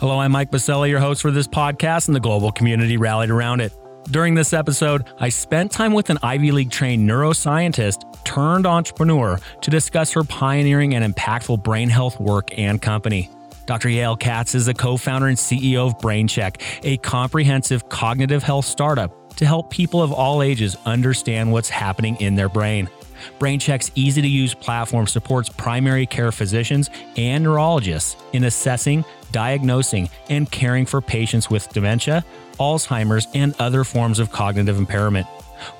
Hello, I'm Mike Biselli, your host for this podcast, and the global community rallied around it. During this episode, I spent time with an Ivy League trained neuroscientist turned entrepreneur to discuss her pioneering and impactful brain health work and company. Dr. Yael Katz is the co founder and CEO of BrainCheck, a comprehensive cognitive health startup to help people of all ages understand what's happening in their brain. BrainCheck's easy to use platform supports primary care physicians and neurologists in assessing, diagnosing, and caring for patients with dementia, Alzheimer's, and other forms of cognitive impairment.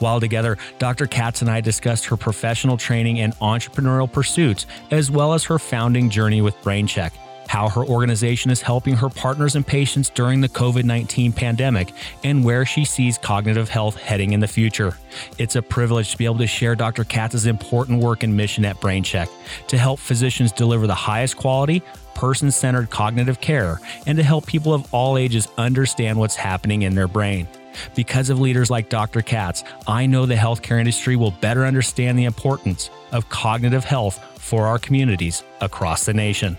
While together, Dr. Katz and I discussed her professional training and entrepreneurial pursuits, as well as her founding journey with BrainCheck how her organization is helping her partners and patients during the COVID 19 pandemic, and where she sees cognitive health heading in the future. It's a privilege to be able to share Dr. Katz's important work and mission at BrainCheck to help physicians deliver the highest quality, person centered cognitive care and to help people of all ages understand what's happening in their brain. Because of leaders like Dr. Katz, I know the healthcare industry will better understand the importance of cognitive health for our communities across the nation.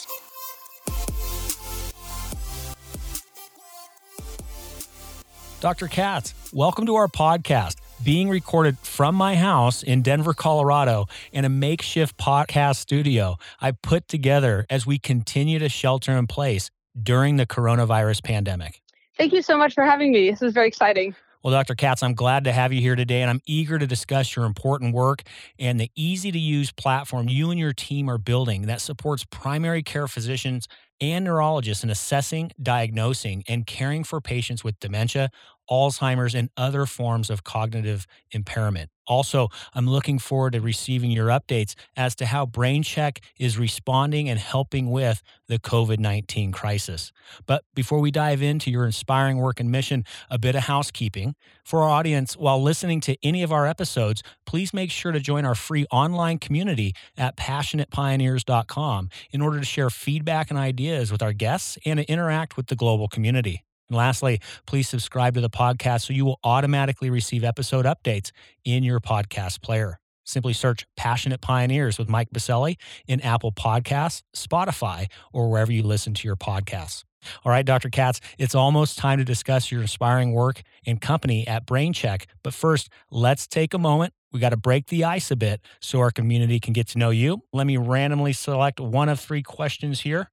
Dr. Katz, welcome to our podcast, being recorded from my house in Denver, Colorado, in a makeshift podcast studio I put together as we continue to shelter in place during the coronavirus pandemic. Thank you so much for having me. This is very exciting. Well, Dr. Katz, I'm glad to have you here today, and I'm eager to discuss your important work and the easy to use platform you and your team are building that supports primary care physicians and neurologists in assessing, diagnosing, and caring for patients with dementia, Alzheimer's, and other forms of cognitive impairment. Also, I'm looking forward to receiving your updates as to how BrainCheck is responding and helping with the COVID 19 crisis. But before we dive into your inspiring work and mission, a bit of housekeeping. For our audience, while listening to any of our episodes, please make sure to join our free online community at passionatepioneers.com in order to share feedback and ideas with our guests and to interact with the global community. And lastly, please subscribe to the podcast so you will automatically receive episode updates in your podcast player. Simply search Passionate Pioneers with Mike Biselli in Apple Podcasts, Spotify, or wherever you listen to your podcasts. All right, Dr. Katz, it's almost time to discuss your inspiring work and company at BrainCheck. But first, let's take a moment. We got to break the ice a bit so our community can get to know you. Let me randomly select one of three questions here.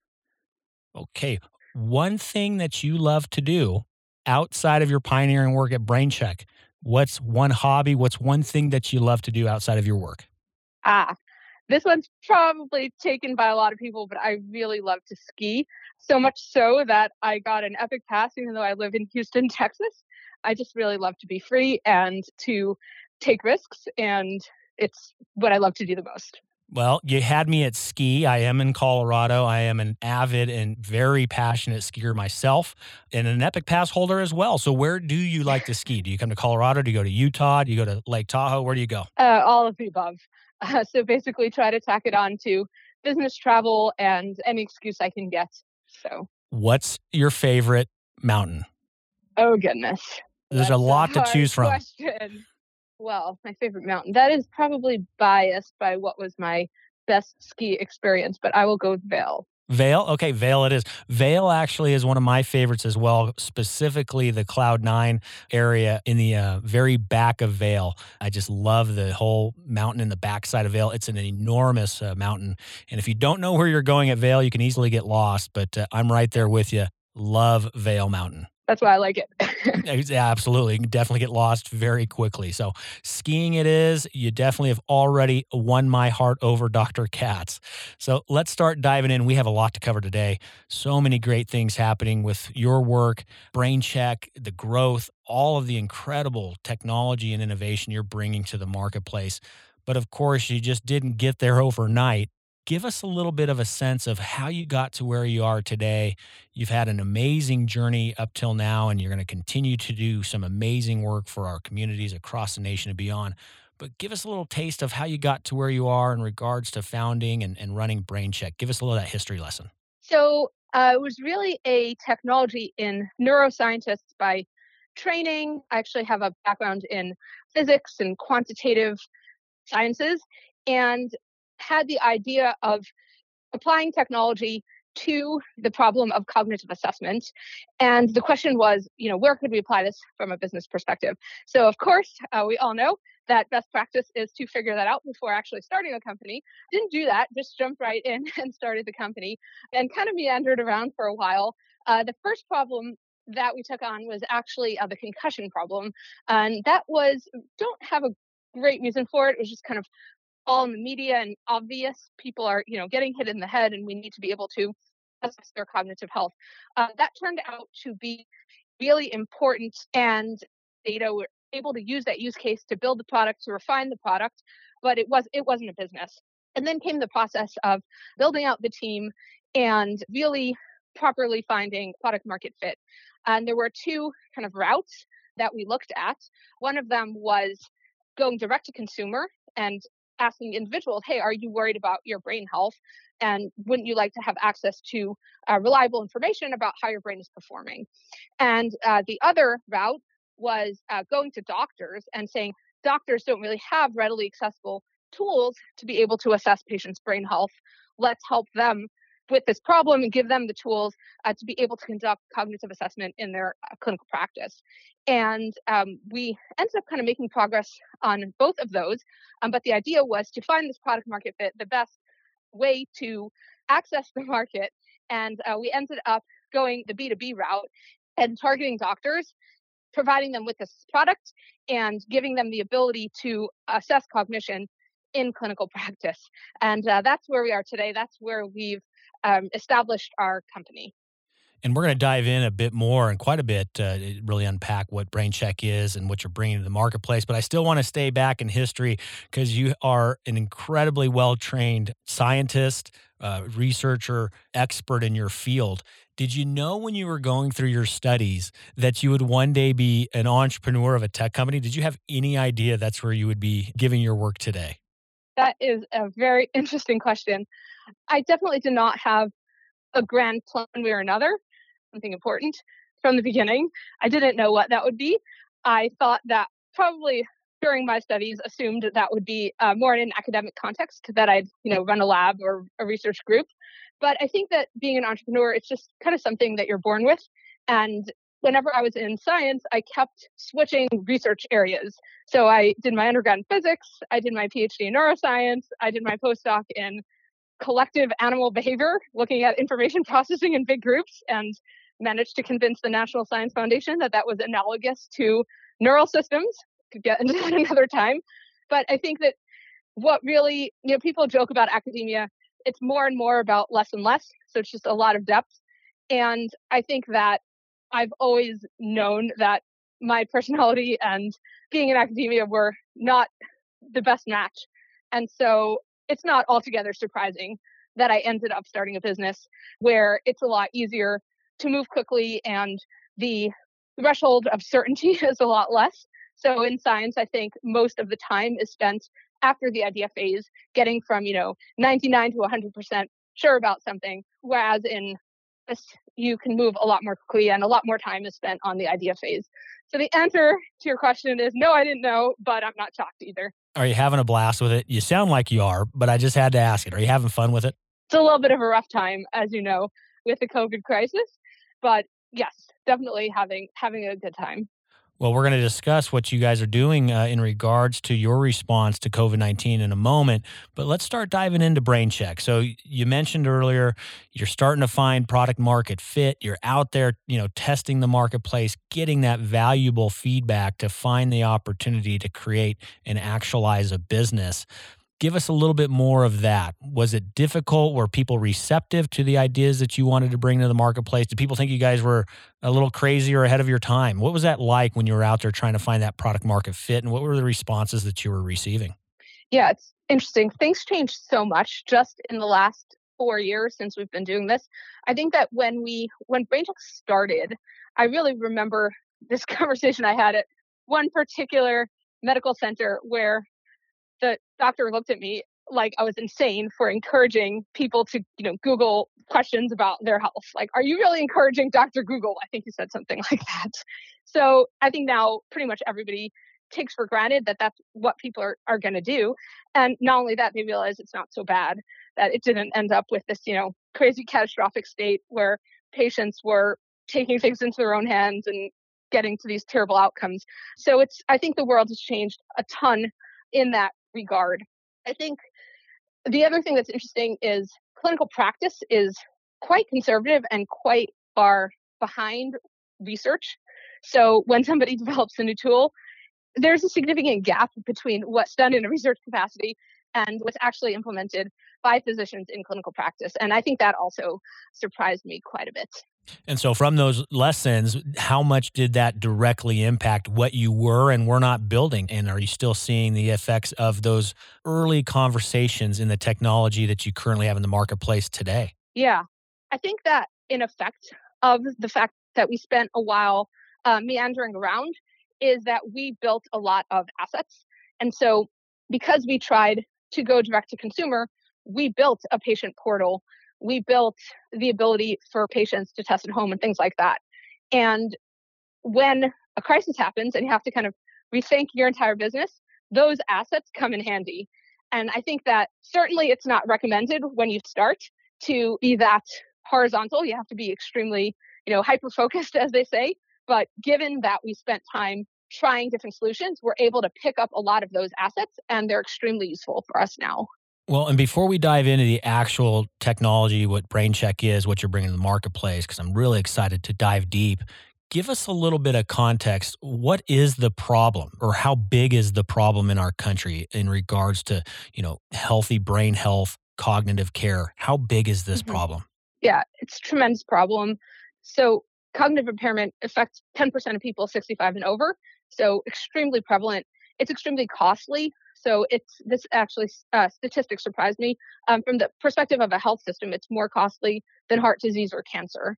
Okay, one thing that you love to do outside of your pioneering work at BrainCheck. What's one hobby? What's one thing that you love to do outside of your work? Ah, this one's probably taken by a lot of people, but I really love to ski. So much so that I got an epic pass, even though I live in Houston, Texas. I just really love to be free and to take risks, and it's what I love to do the most. Well, you had me at ski. I am in Colorado. I am an avid and very passionate skier myself and an Epic Pass holder as well. So, where do you like to ski? Do you come to Colorado? Do you go to Utah? Do you go to Lake Tahoe? Where do you go? Uh, all of the above. Uh, so, basically, try to tack it on to business travel and any excuse I can get. So, what's your favorite mountain? Oh, goodness. There's That's a lot to choose from. Question well, my favorite mountain. That is probably biased by what was my best ski experience, but I will go with Vail. Vail, okay, Vail it is. Vail actually is one of my favorites as well, specifically the Cloud Nine area in the uh, very back of Vail. I just love the whole mountain in the backside of Vail. It's an enormous uh, mountain. And if you don't know where you're going at Vail, you can easily get lost, but uh, I'm right there with you. Love Vail Mountain that's why I like it. yeah, absolutely. You can definitely get lost very quickly. So, skiing it is. You definitely have already won my heart over Dr. Katz. So, let's start diving in. We have a lot to cover today. So many great things happening with your work, BrainCheck, the growth, all of the incredible technology and innovation you're bringing to the marketplace. But of course, you just didn't get there overnight Give us a little bit of a sense of how you got to where you are today. You've had an amazing journey up till now, and you're going to continue to do some amazing work for our communities across the nation and beyond. But give us a little taste of how you got to where you are in regards to founding and, and running BrainCheck. Give us a little of that history lesson. So uh, it was really a technology in neuroscientists by training. I actually have a background in physics and quantitative sciences and had the idea of applying technology to the problem of cognitive assessment. And the question was, you know, where could we apply this from a business perspective? So, of course, uh, we all know that best practice is to figure that out before actually starting a company. Didn't do that, just jumped right in and started the company and kind of meandered around for a while. Uh, the first problem that we took on was actually uh, the concussion problem. And that was, don't have a great reason for it. It was just kind of all in the media and obvious. People are, you know, getting hit in the head, and we need to be able to assess their cognitive health. Uh, that turned out to be really important, and data were able to use that use case to build the product, to refine the product, but it was it wasn't a business. And then came the process of building out the team and really properly finding product market fit. And there were two kind of routes that we looked at. One of them was going direct to consumer and asking individuals, hey, are you worried about your brain health? And wouldn't you like to have access to uh, reliable information about how your brain is performing? And uh, the other route was uh, going to doctors and saying, doctors don't really have readily accessible tools to be able to assess patients' brain health. Let's help them with this problem and give them the tools uh, to be able to conduct cognitive assessment in their uh, clinical practice. And um, we ended up kind of making progress on both of those. Um, but the idea was to find this product market fit, the best way to access the market. And uh, we ended up going the B2B route and targeting doctors, providing them with this product and giving them the ability to assess cognition in clinical practice. And uh, that's where we are today. That's where we've um, established our company. And we're going to dive in a bit more and quite a bit, uh, really unpack what BrainCheck is and what you're bringing to the marketplace. But I still want to stay back in history because you are an incredibly well trained scientist, uh, researcher, expert in your field. Did you know when you were going through your studies that you would one day be an entrepreneur of a tech company? Did you have any idea that's where you would be giving your work today? That is a very interesting question. I definitely did not have a grand plan one way or another, something important from the beginning. I didn't know what that would be. I thought that probably during my studies assumed that, that would be uh, more in an academic context that I'd, you know, run a lab or a research group. But I think that being an entrepreneur, it's just kind of something that you're born with. And whenever I was in science, I kept switching research areas. So I did my undergrad in physics, I did my PhD in neuroscience, I did my postdoc in collective animal behavior, looking at information processing in big groups, and managed to convince the National Science Foundation that that was analogous to neural systems. Could get into that another time. But I think that what really, you know, people joke about academia, it's more and more about less and less. So it's just a lot of depth. And I think that I've always known that my personality and being in academia were not the best match. And so it's not altogether surprising that I ended up starting a business where it's a lot easier to move quickly and the threshold of certainty is a lot less. So in science, I think most of the time is spent after the idea phase, getting from, you know, 99 to 100% sure about something. Whereas in you can move a lot more quickly and a lot more time is spent on the idea phase. So the answer to your question is no, I didn't know, but I'm not shocked either. Are you having a blast with it? You sound like you are, but I just had to ask it. Are you having fun with it? It's a little bit of a rough time, as you know, with the COVID crisis, but yes, definitely having having a good time. Well, we're going to discuss what you guys are doing uh, in regards to your response to COVID 19 in a moment. But let's start diving into BrainCheck. So, you mentioned earlier you're starting to find product market fit. You're out there, you know, testing the marketplace, getting that valuable feedback to find the opportunity to create and actualize a business. Give us a little bit more of that. Was it difficult? Were people receptive to the ideas that you wanted to bring to the marketplace? Did people think you guys were a little crazy or ahead of your time? What was that like when you were out there trying to find that product market fit? And what were the responses that you were receiving? Yeah, it's interesting. Things changed so much just in the last four years since we've been doing this. I think that when we when BrainCheck started, I really remember this conversation I had at one particular medical center where doctor looked at me like I was insane for encouraging people to, you know, Google questions about their health. Like, are you really encouraging Dr. Google? I think he said something like that. So I think now pretty much everybody takes for granted that that's what people are, are going to do. And not only that, they realize it's not so bad that it didn't end up with this, you know, crazy catastrophic state where patients were taking things into their own hands and getting to these terrible outcomes. So it's, I think the world has changed a ton in that regard. I think the other thing that's interesting is clinical practice is quite conservative and quite far behind research. So when somebody develops a new tool, there's a significant gap between what's done in a research capacity and what's actually implemented by physicians in clinical practice. And I think that also surprised me quite a bit. And so, from those lessons, how much did that directly impact what you were and were not building? And are you still seeing the effects of those early conversations in the technology that you currently have in the marketplace today? Yeah, I think that in effect of the fact that we spent a while uh, meandering around is that we built a lot of assets. And so, because we tried to go direct to consumer, we built a patient portal. We built the ability for patients to test at home and things like that. And when a crisis happens and you have to kind of rethink your entire business, those assets come in handy. And I think that certainly it's not recommended when you start to be that horizontal. You have to be extremely, you know, hyper focused, as they say. But given that we spent time trying different solutions, we're able to pick up a lot of those assets and they're extremely useful for us now. Well, and before we dive into the actual technology, what BrainCheck is, what you're bringing to the marketplace, because I'm really excited to dive deep, give us a little bit of context. What is the problem, or how big is the problem in our country in regards to, you know, healthy brain health, cognitive care? How big is this mm-hmm. problem? Yeah, it's a tremendous problem. So, cognitive impairment affects 10% of people 65 and over. So, extremely prevalent. It's extremely costly. So it's this actually uh, statistics surprised me. Um, from the perspective of a health system, it's more costly than heart disease or cancer.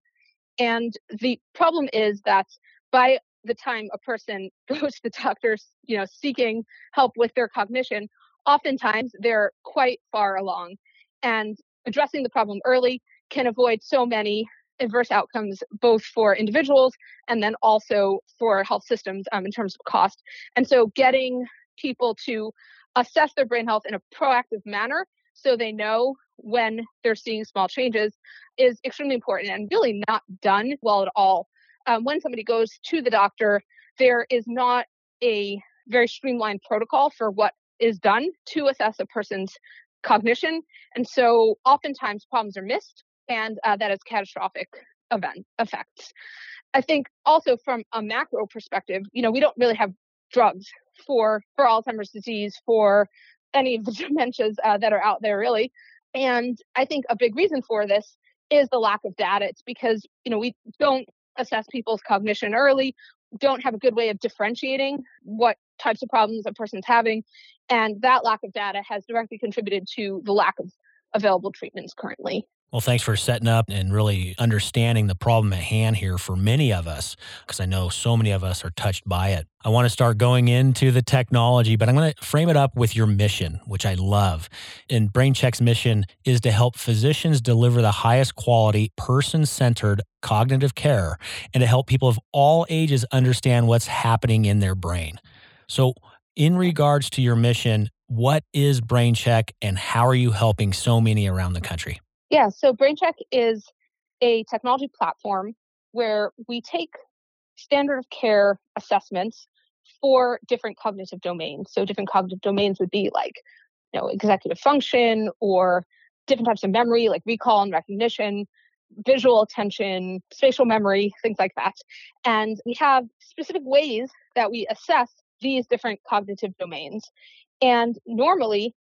And the problem is that by the time a person goes to the doctors, you know, seeking help with their cognition, oftentimes they're quite far along. And addressing the problem early can avoid so many adverse outcomes, both for individuals and then also for health systems um, in terms of cost. And so getting people to assess their brain health in a proactive manner so they know when they're seeing small changes is extremely important and really not done well at all. Um, when somebody goes to the doctor, there is not a very streamlined protocol for what is done to assess a person's cognition. And so oftentimes problems are missed, and uh, that has catastrophic event effects. I think also from a macro perspective, you know, we don't really have drugs for for Alzheimer's disease, for any of the dementias uh, that are out there, really. And I think a big reason for this is the lack of data. It's because you know we don't assess people's cognition early, don't have a good way of differentiating what types of problems a person's having, and that lack of data has directly contributed to the lack of available treatments currently. Well, thanks for setting up and really understanding the problem at hand here for many of us, because I know so many of us are touched by it. I want to start going into the technology, but I'm going to frame it up with your mission, which I love. And BrainCheck's mission is to help physicians deliver the highest quality, person centered cognitive care and to help people of all ages understand what's happening in their brain. So, in regards to your mission, what is BrainCheck and how are you helping so many around the country? Yeah, so BrainCheck is a technology platform where we take standard of care assessments for different cognitive domains. So different cognitive domains would be like, you know, executive function or different types of memory like recall and recognition, visual attention, spatial memory, things like that. And we have specific ways that we assess these different cognitive domains. And normally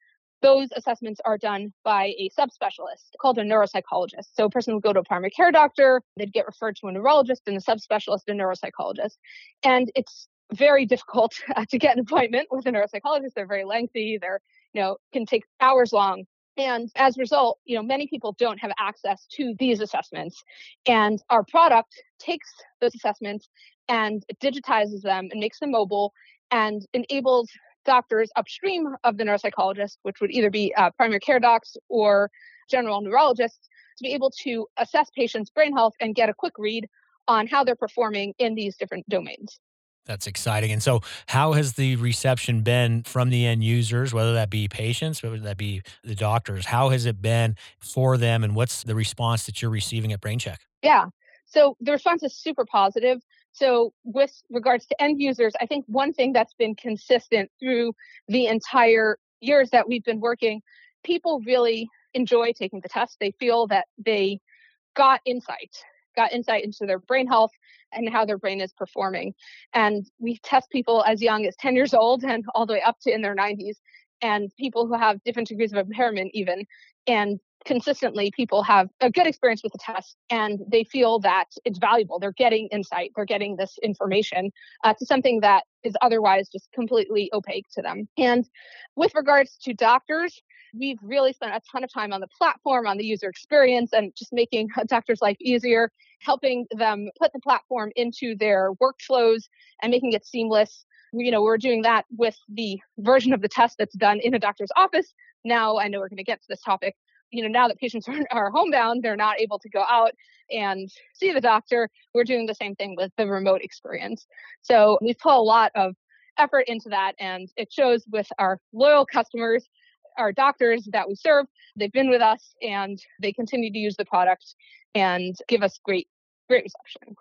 those assessments are done by a subspecialist called a neuropsychologist. So a person would go to a primary care doctor, they'd get referred to a neurologist and a subspecialist, a neuropsychologist. And it's very difficult to get an appointment with a neuropsychologist. They're very lengthy. They're you know, can take hours long. And as a result, you know, many people don't have access to these assessments. And our product takes those assessments and digitizes them and makes them mobile and enables doctors upstream of the neuropsychologist, which would either be uh, primary care docs or general neurologists, to be able to assess patients' brain health and get a quick read on how they're performing in these different domains. That's exciting. And so, how has the reception been from the end users, whether that be patients, whether that be the doctors? How has it been for them, and what's the response that you're receiving at BrainCheck? Yeah. So, the response is super positive. So, with regards to end users, I think one thing that's been consistent through the entire years that we've been working, people really enjoy taking the test. They feel that they got insight got insight into their brain health and how their brain is performing. And we test people as young as 10 years old and all the way up to in their 90s, and people who have different degrees of impairment, even. And consistently, people have a good experience with the test and they feel that it's valuable. They're getting insight, they're getting this information uh, to something that is otherwise just completely opaque to them. And with regards to doctors, we've really spent a ton of time on the platform, on the user experience, and just making a doctor's life easier, helping them put the platform into their workflows and making it seamless. You know, we're doing that with the version of the test that's done in a doctor's office. Now, I know we're going to get to this topic. You know, now that patients are, are homebound, they're not able to go out and see the doctor. We're doing the same thing with the remote experience. So we've put a lot of effort into that, and it shows with our loyal customers our doctors that we serve. They've been with us and they continue to use the product and give us great, great reception.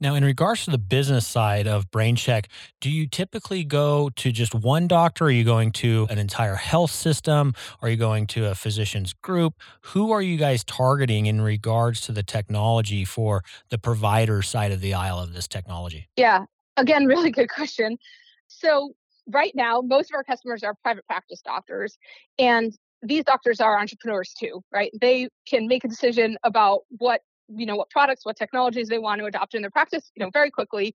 Now, in regards to the business side of BrainCheck, do you typically go to just one doctor? Are you going to an entire health system? Are you going to a physician's group? Who are you guys targeting in regards to the technology for the provider side of the aisle of this technology? Yeah, again, really good question. So, right now, most of our customers are private practice doctors, and these doctors are entrepreneurs too, right? They can make a decision about what you know what products, what technologies they want to adopt in their practice, you know, very quickly.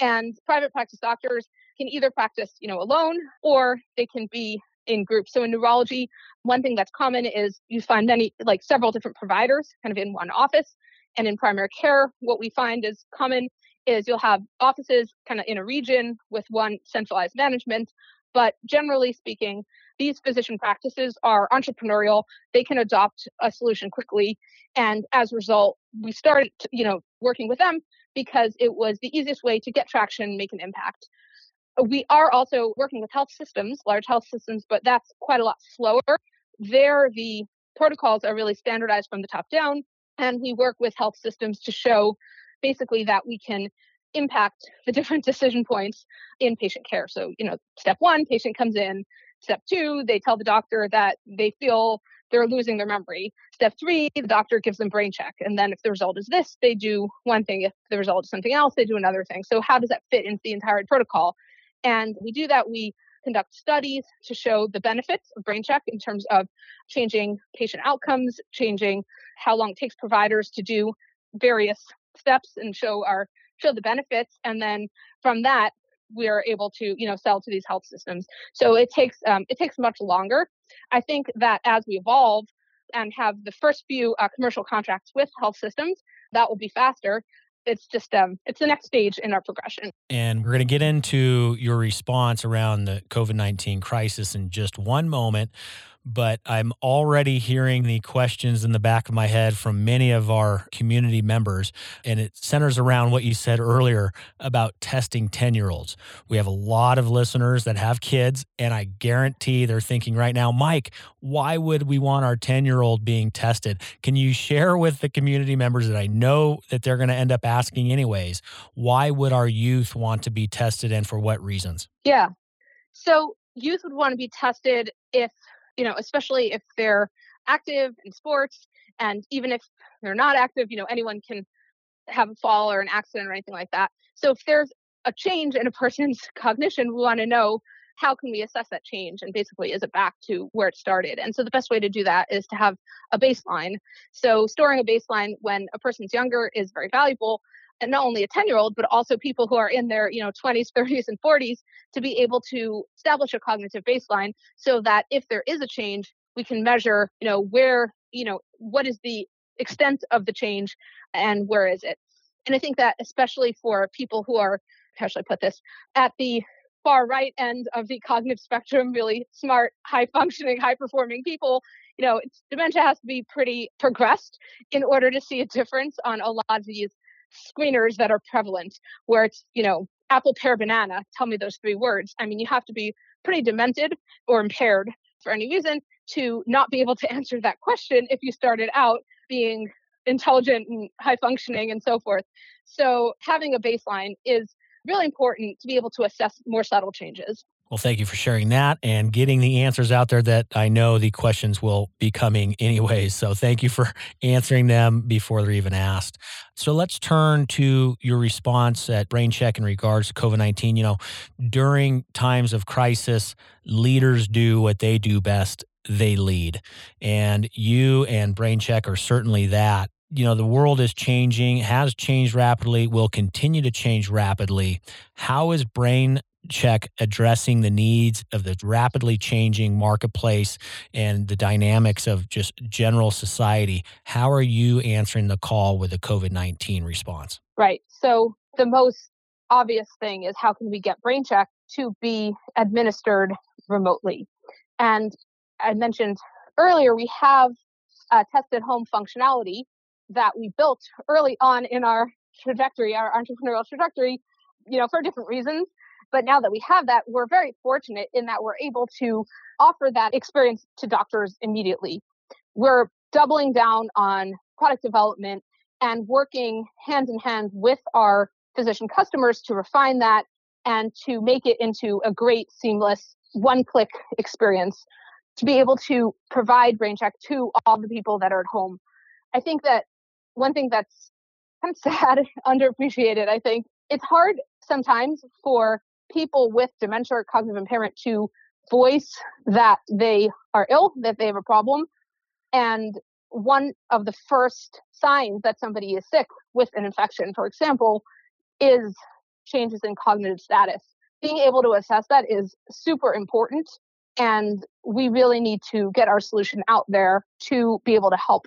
And private practice doctors can either practice, you know, alone or they can be in groups. So in neurology, one thing that's common is you find many, like several different providers kind of in one office. And in primary care, what we find is common is you'll have offices kind of in a region with one centralized management. But generally speaking, these physician practices are entrepreneurial. They can adopt a solution quickly. And as a result, we started, you know, working with them because it was the easiest way to get traction, make an impact. We are also working with health systems, large health systems, but that's quite a lot slower. There, the protocols are really standardized from the top down. And we work with health systems to show basically that we can impact the different decision points in patient care. So, you know, step one, patient comes in. Step two, they tell the doctor that they feel they're losing their memory. Step three, the doctor gives them brain check. And then if the result is this, they do one thing. If the result is something else, they do another thing. So, how does that fit into the entire protocol? And we do that. We conduct studies to show the benefits of brain check in terms of changing patient outcomes, changing how long it takes providers to do various steps and show our show the benefits and then from that we are able to you know sell to these health systems. So it takes um, it takes much longer. I think that as we evolve and have the first few uh, commercial contracts with health systems that will be faster. It's just um it's the next stage in our progression. And we're going to get into your response around the covid-19 crisis in just one moment but I'm already hearing the questions in the back of my head from many of our community members. And it centers around what you said earlier about testing 10 year olds. We have a lot of listeners that have kids, and I guarantee they're thinking right now, Mike, why would we want our 10 year old being tested? Can you share with the community members that I know that they're going to end up asking anyways, why would our youth want to be tested and for what reasons? Yeah. So, youth would want to be tested if you know, especially if they're active in sports and even if they're not active, you know, anyone can have a fall or an accident or anything like that. So if there's a change in a person's cognition, we want to know how can we assess that change and basically is it back to where it started and so the best way to do that is to have a baseline so storing a baseline when a person's younger is very valuable and not only a 10 year old, but also people who are in their, you know, 20s, 30s, and 40s to be able to establish a cognitive baseline so that if there is a change, we can measure, you know, where, you know, what is the extent of the change and where is it. And I think that especially for people who are, how should I put this, at the far right end of the cognitive spectrum, really smart, high functioning, high performing people, you know, dementia has to be pretty progressed in order to see a difference on a lot of these screeners that are prevalent, where it's, you know, apple, pear, banana, tell me those three words. I mean, you have to be pretty demented or impaired for any reason to not be able to answer that question if you started out being intelligent and high functioning and so forth. So having a baseline is really important to be able to assess more subtle changes. Well, thank you for sharing that and getting the answers out there that I know the questions will be coming anyways. So thank you for answering them before they're even asked. So let's turn to your response at Brain Check in regards to COVID 19. You know, during times of crisis, leaders do what they do best they lead. And you and Brain Check are certainly that you know the world is changing has changed rapidly will continue to change rapidly how is brain check addressing the needs of the rapidly changing marketplace and the dynamics of just general society. How are you answering the call with the COVID 19 response? Right. So, the most obvious thing is how can we get brain check to be administered remotely? And I mentioned earlier, we have a tested home functionality that we built early on in our trajectory, our entrepreneurial trajectory, you know, for different reasons. But now that we have that, we're very fortunate in that we're able to offer that experience to doctors immediately. We're doubling down on product development and working hand in hand with our physician customers to refine that and to make it into a great, seamless, one click experience to be able to provide brain check to all the people that are at home. I think that one thing that's kind of sad, underappreciated, I think it's hard sometimes for people with dementia or cognitive impairment to voice that they are ill, that they have a problem. And one of the first signs that somebody is sick with an infection, for example, is changes in cognitive status. Being able to assess that is super important. And we really need to get our solution out there to be able to help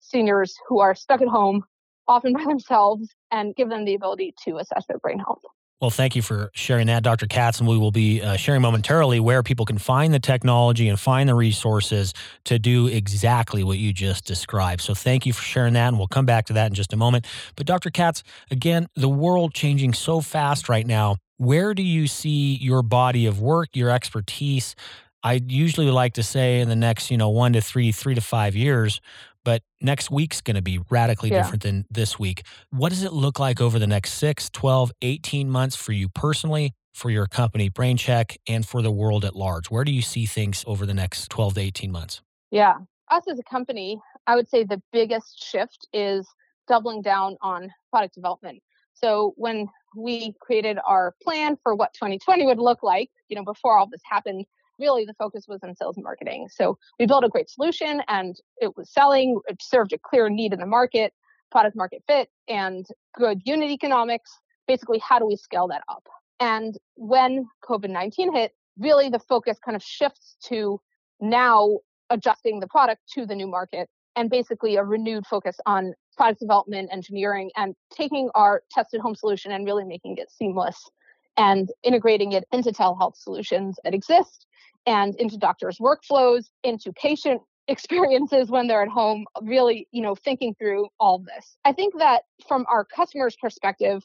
seniors who are stuck at home, often by themselves, and give them the ability to assess their brain health. Well, thank you for sharing that, Dr. Katz. And we will be uh, sharing momentarily where people can find the technology and find the resources to do exactly what you just described. So thank you for sharing that. And we'll come back to that in just a moment. But, Dr. Katz, again, the world changing so fast right now. Where do you see your body of work, your expertise? I usually like to say in the next, you know, one to three, three to five years, but next week's going to be radically yeah. different than this week. What does it look like over the next 6, 12, 18 months for you personally, for your company, BrainCheck, and for the world at large? Where do you see things over the next 12 to 18 months? Yeah. Us as a company, I would say the biggest shift is doubling down on product development. So when we created our plan for what 2020 would look like, you know, before all this happened, really the focus was on sales and marketing. So we built a great solution and it was selling, it served a clear need in the market, product market fit, and good unit economics. Basically, how do we scale that up? And when COVID 19 hit, really the focus kind of shifts to now adjusting the product to the new market and basically a renewed focus on product development, engineering, and taking our tested home solution and really making it seamless and integrating it into telehealth solutions that exist and into doctors' workflows, into patient experiences when they're at home, really, you know, thinking through all this. I think that from our customers' perspective,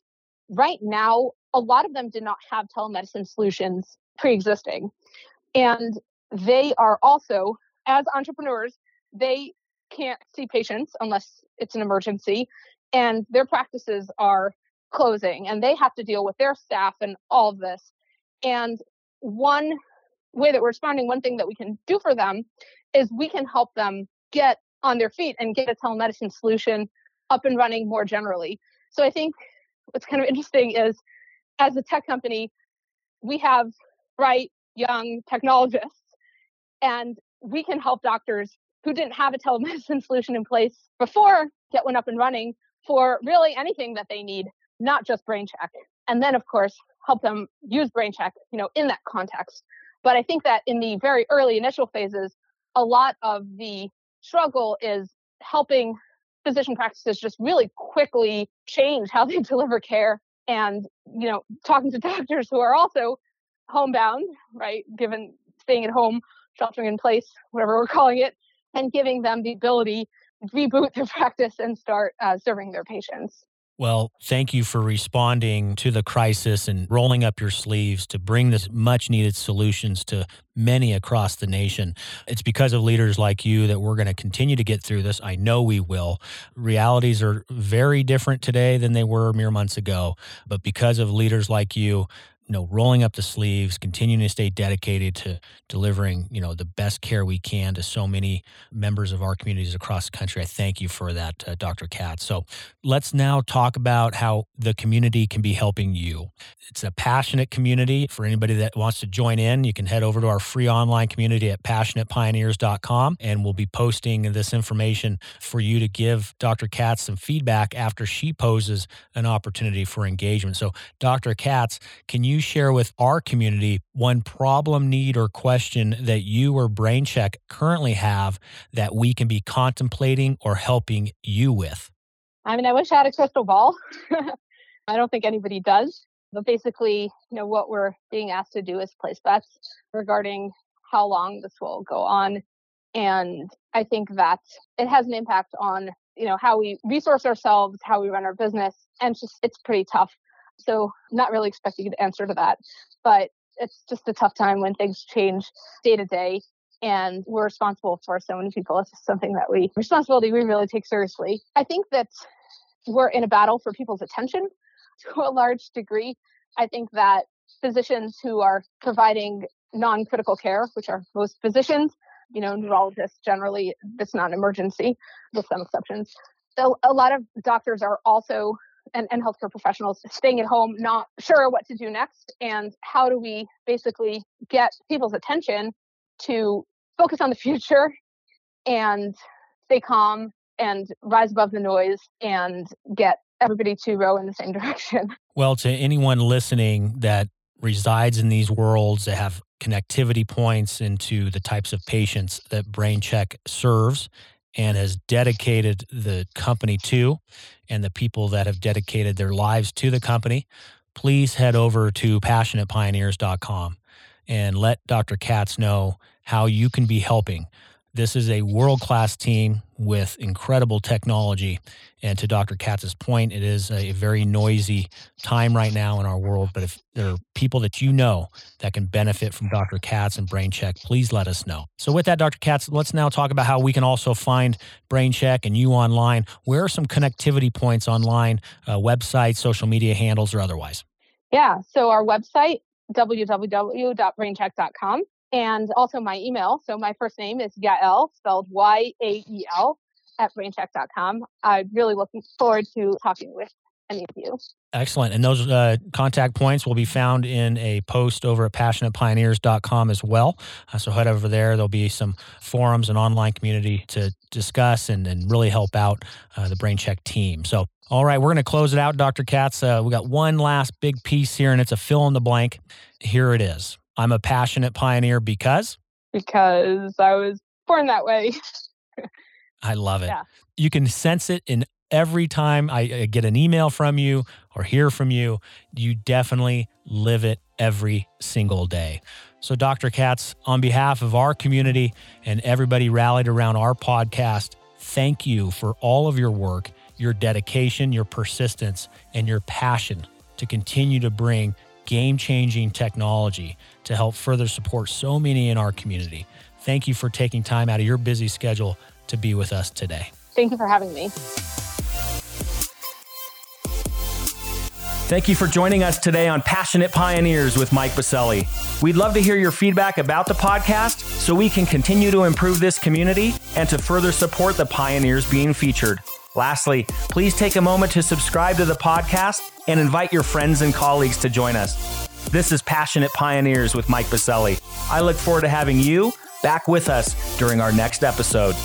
right now, a lot of them did not have telemedicine solutions pre-existing. And they are also, as entrepreneurs, they can't see patients unless it's an emergency. And their practices are closing and they have to deal with their staff and all of this. And one way that we're responding, one thing that we can do for them is we can help them get on their feet and get a telemedicine solution up and running more generally. So I think what's kind of interesting is as a tech company, we have bright young technologists and we can help doctors who didn't have a telemedicine solution in place before get one up and running for really anything that they need not just brain check. And then, of course, help them use brain check, you know, in that context. But I think that in the very early initial phases, a lot of the struggle is helping physician practices just really quickly change how they deliver care and you know talking to doctors who are also homebound right given staying at home sheltering in place whatever we're calling it and giving them the ability to reboot their practice and start uh, serving their patients well, thank you for responding to the crisis and rolling up your sleeves to bring this much needed solutions to many across the nation. It's because of leaders like you that we're going to continue to get through this. I know we will. Realities are very different today than they were mere months ago, but because of leaders like you, know, rolling up the sleeves, continuing to stay dedicated to delivering, you know, the best care we can to so many members of our communities across the country. I thank you for that, uh, Dr. Katz. So let's now talk about how the community can be helping you. It's a passionate community. For anybody that wants to join in, you can head over to our free online community at passionatepioneers.com, and we'll be posting this information for you to give Dr. Katz some feedback after she poses an opportunity for engagement. So, Dr. Katz, can you share with our community one problem, need, or question that you or BrainCheck currently have that we can be contemplating or helping you with? I mean, I wish I had a crystal ball. I don't think anybody does. But basically, you know, what we're being asked to do is place bets regarding how long this will go on. And I think that it has an impact on, you know, how we resource ourselves, how we run our business. And it's just, it's pretty tough so not really expecting an answer to that. But it's just a tough time when things change day to day and we're responsible for so many people. It's just something that we responsibility we really take seriously. I think that we're in a battle for people's attention to a large degree. I think that physicians who are providing non-critical care, which are most physicians, you know, neurologists generally, it's not an emergency, with some exceptions. A lot of doctors are also and, and healthcare professionals staying at home, not sure what to do next. And how do we basically get people's attention to focus on the future and stay calm and rise above the noise and get everybody to row in the same direction. Well, to anyone listening that resides in these worlds that have connectivity points into the types of patients that BrainCheck serves and has dedicated the company to and the people that have dedicated their lives to the company, please head over to passionatepioneers.com and let Dr. Katz know how you can be helping this is a world class team with incredible technology. And to Dr. Katz's point, it is a very noisy time right now in our world. But if there are people that you know that can benefit from Dr. Katz and BrainCheck, please let us know. So, with that, Dr. Katz, let's now talk about how we can also find BrainCheck and you online. Where are some connectivity points online, uh, websites, social media handles, or otherwise? Yeah. So, our website, www.braincheck.com and also my email. So my first name is Yael, spelled Y A E L, at braincheck.com. I'm really looking forward to talking with any of you. Excellent. And those uh, contact points will be found in a post over at passionatepioneers.com as well. Uh, so head over there. There'll be some forums and online community to discuss and, and really help out uh, the BrainCheck team. So, all right, we're going to close it out, Dr. Katz. Uh, we got one last big piece here, and it's a fill in the blank. Here it is. I'm a passionate pioneer because? Because I was born that way. I love it. Yeah. You can sense it in every time I get an email from you or hear from you. You definitely live it every single day. So, Dr. Katz, on behalf of our community and everybody rallied around our podcast, thank you for all of your work, your dedication, your persistence, and your passion to continue to bring game changing technology to help further support so many in our community. Thank you for taking time out of your busy schedule to be with us today. Thank you for having me. Thank you for joining us today on Passionate Pioneers with Mike Biselli. We'd love to hear your feedback about the podcast so we can continue to improve this community and to further support the pioneers being featured. Lastly, please take a moment to subscribe to the podcast and invite your friends and colleagues to join us. This is Passionate Pioneers with Mike Biselli. I look forward to having you back with us during our next episode.